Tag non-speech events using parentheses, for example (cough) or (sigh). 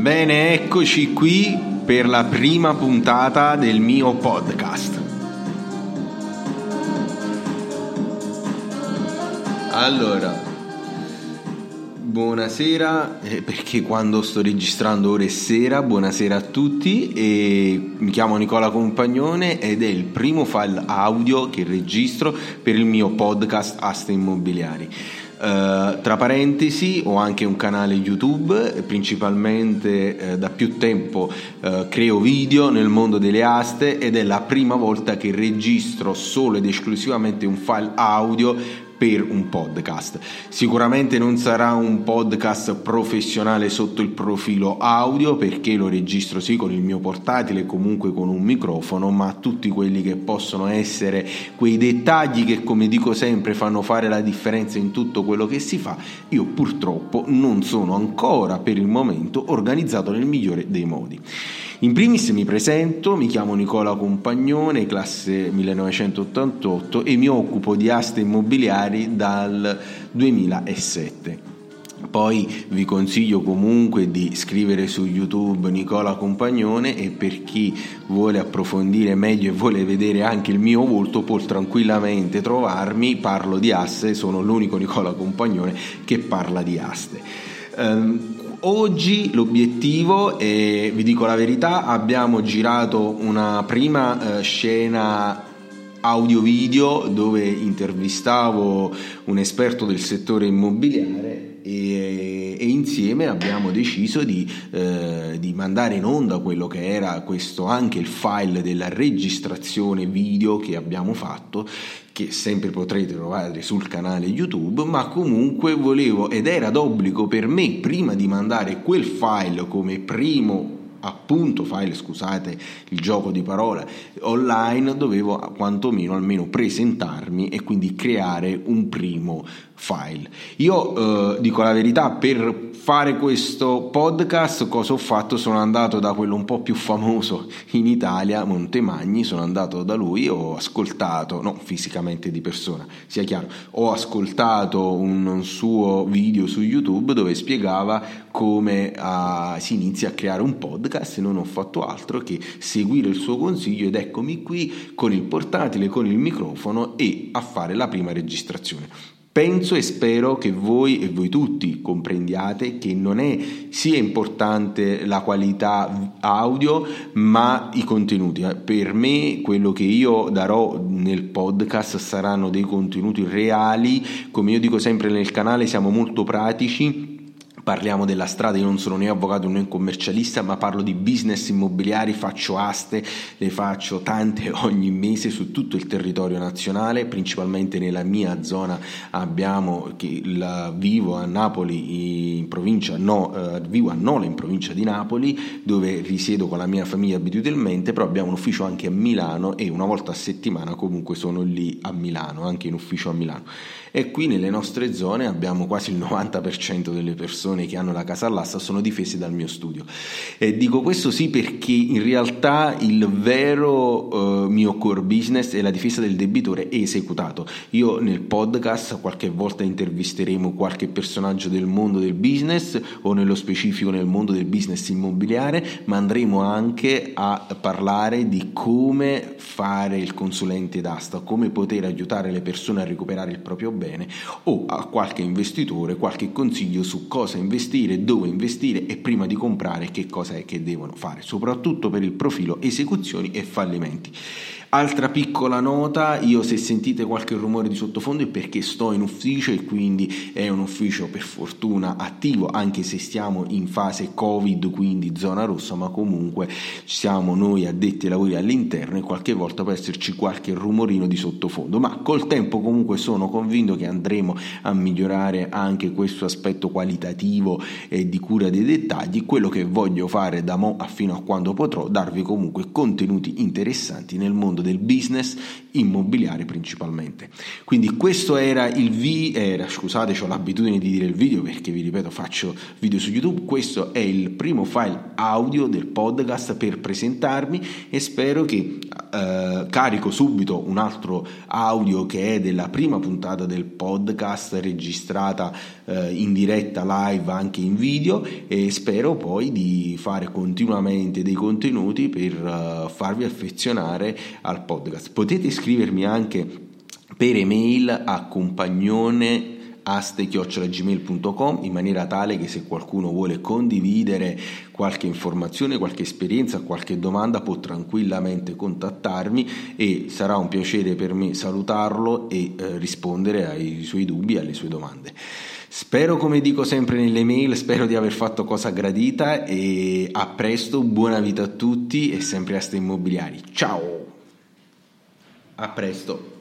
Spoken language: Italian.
Bene, eccoci qui per la prima puntata del mio podcast. Allora, buonasera, eh, perché quando sto registrando ora è sera, buonasera a tutti, mi chiamo Nicola Compagnone ed è il primo file audio che registro per il mio podcast Aste Immobiliari. Uh, tra parentesi ho anche un canale YouTube, principalmente uh, da più tempo uh, creo video nel mondo delle aste ed è la prima volta che registro solo ed esclusivamente un file audio per un podcast. Sicuramente non sarà un podcast professionale sotto il profilo audio perché lo registro sì con il mio portatile comunque con un microfono, ma tutti quelli che possono essere quei dettagli che come dico sempre fanno fare la differenza in tutto quello che si fa, io purtroppo non sono ancora per il momento organizzato nel migliore dei modi. In primis mi presento, mi chiamo Nicola Compagnone, classe 1988 e mi occupo di aste immobiliari dal 2007. Poi vi consiglio comunque di scrivere su YouTube Nicola Compagnone e per chi vuole approfondire meglio e vuole vedere anche il mio volto può tranquillamente trovarmi, parlo di aste, sono l'unico Nicola Compagnone che parla di aste. Um, Oggi l'obiettivo, e vi dico la verità, abbiamo girato una prima eh, scena audio-video dove intervistavo un esperto del settore immobiliare e, e insieme abbiamo deciso di, eh, di, mandare in onda quello che era questo anche il file della registrazione video che abbiamo fatto che sempre potrete trovare sul canale YouTube, ma comunque volevo ed era d'obbligo per me prima di mandare quel file come primo appunto file, scusate il gioco di parole, online dovevo quantomeno almeno presentarmi e quindi creare un primo file. Io eh, dico la verità, per fare questo podcast cosa ho fatto? Sono andato da quello un po' più famoso in Italia, Montemagni, sono andato da lui, ho ascoltato, non fisicamente di persona, sia chiaro, ho ascoltato un suo video su YouTube dove spiegava come uh, si inizia a creare un podcast e non ho fatto altro che seguire il suo consiglio ed eccomi qui con il portatile, con il microfono e a fare la prima registrazione. Penso e spero che voi e voi tutti comprendiate che non è sia importante la qualità audio, ma i contenuti. Per me quello che io darò nel podcast saranno dei contenuti reali, come io dico sempre nel canale siamo molto pratici parliamo della strada, io non sono né avvocato né commercialista, ma parlo di business immobiliari, faccio aste, le faccio tante (laughs) ogni mese su tutto il territorio nazionale, principalmente nella mia zona abbiamo che la, vivo a Napoli in provincia no, eh, vivo a Nola in provincia di Napoli, dove risiedo con la mia famiglia abitualmente, però abbiamo un ufficio anche a Milano e una volta a settimana comunque sono lì a Milano, anche in ufficio a Milano. E qui nelle nostre zone abbiamo quasi il 90% delle persone che hanno la casa all'asta sono difese dal mio studio. E dico questo sì perché in realtà il vero uh, mio core business è la difesa del debitore esecutato. Io nel podcast qualche volta intervisteremo qualche personaggio del mondo del business o nello specifico nel mondo del business immobiliare, ma andremo anche a parlare di come fare il consulente d'asta, come poter aiutare le persone a recuperare il proprio bene o a qualche investitore qualche consiglio su cosa investire, dove investire e prima di comprare che cosa è che devono fare, soprattutto per il profilo esecuzioni e fallimenti. Altra piccola nota, io se sentite qualche rumore di sottofondo è perché sto in ufficio e quindi è un ufficio per fortuna attivo, anche se stiamo in fase Covid, quindi zona rossa, ma comunque siamo noi addetti ai lavori all'interno e qualche volta può esserci qualche rumorino di sottofondo, ma col tempo comunque sono convinto che andremo a migliorare anche questo aspetto qualitativo e di cura dei dettagli. Quello che voglio fare da mo a fino a quando potrò, darvi comunque contenuti interessanti nel mondo mondo del business immobiliare principalmente. Quindi questo era il video, era, scusate ho l'abitudine di dire il video perché vi ripeto faccio video su YouTube, questo è il primo file audio del podcast per presentarmi e spero che eh, carico subito un altro audio che è della prima puntata del podcast registrata eh, in diretta live anche in video e spero poi di fare continuamente dei contenuti per uh, farvi affezionare al podcast. Potete iscrivermi anche per email a compagnone aste-gmail.com in maniera tale che se qualcuno vuole condividere qualche informazione, qualche esperienza, qualche domanda può tranquillamente contattarmi e sarà un piacere per me salutarlo e eh, rispondere ai suoi dubbi, alle sue domande. Spero, come dico sempre nelle mail, spero di aver fatto cosa gradita e a presto, buona vita a tutti e sempre a ste immobiliari. Ciao! A presto!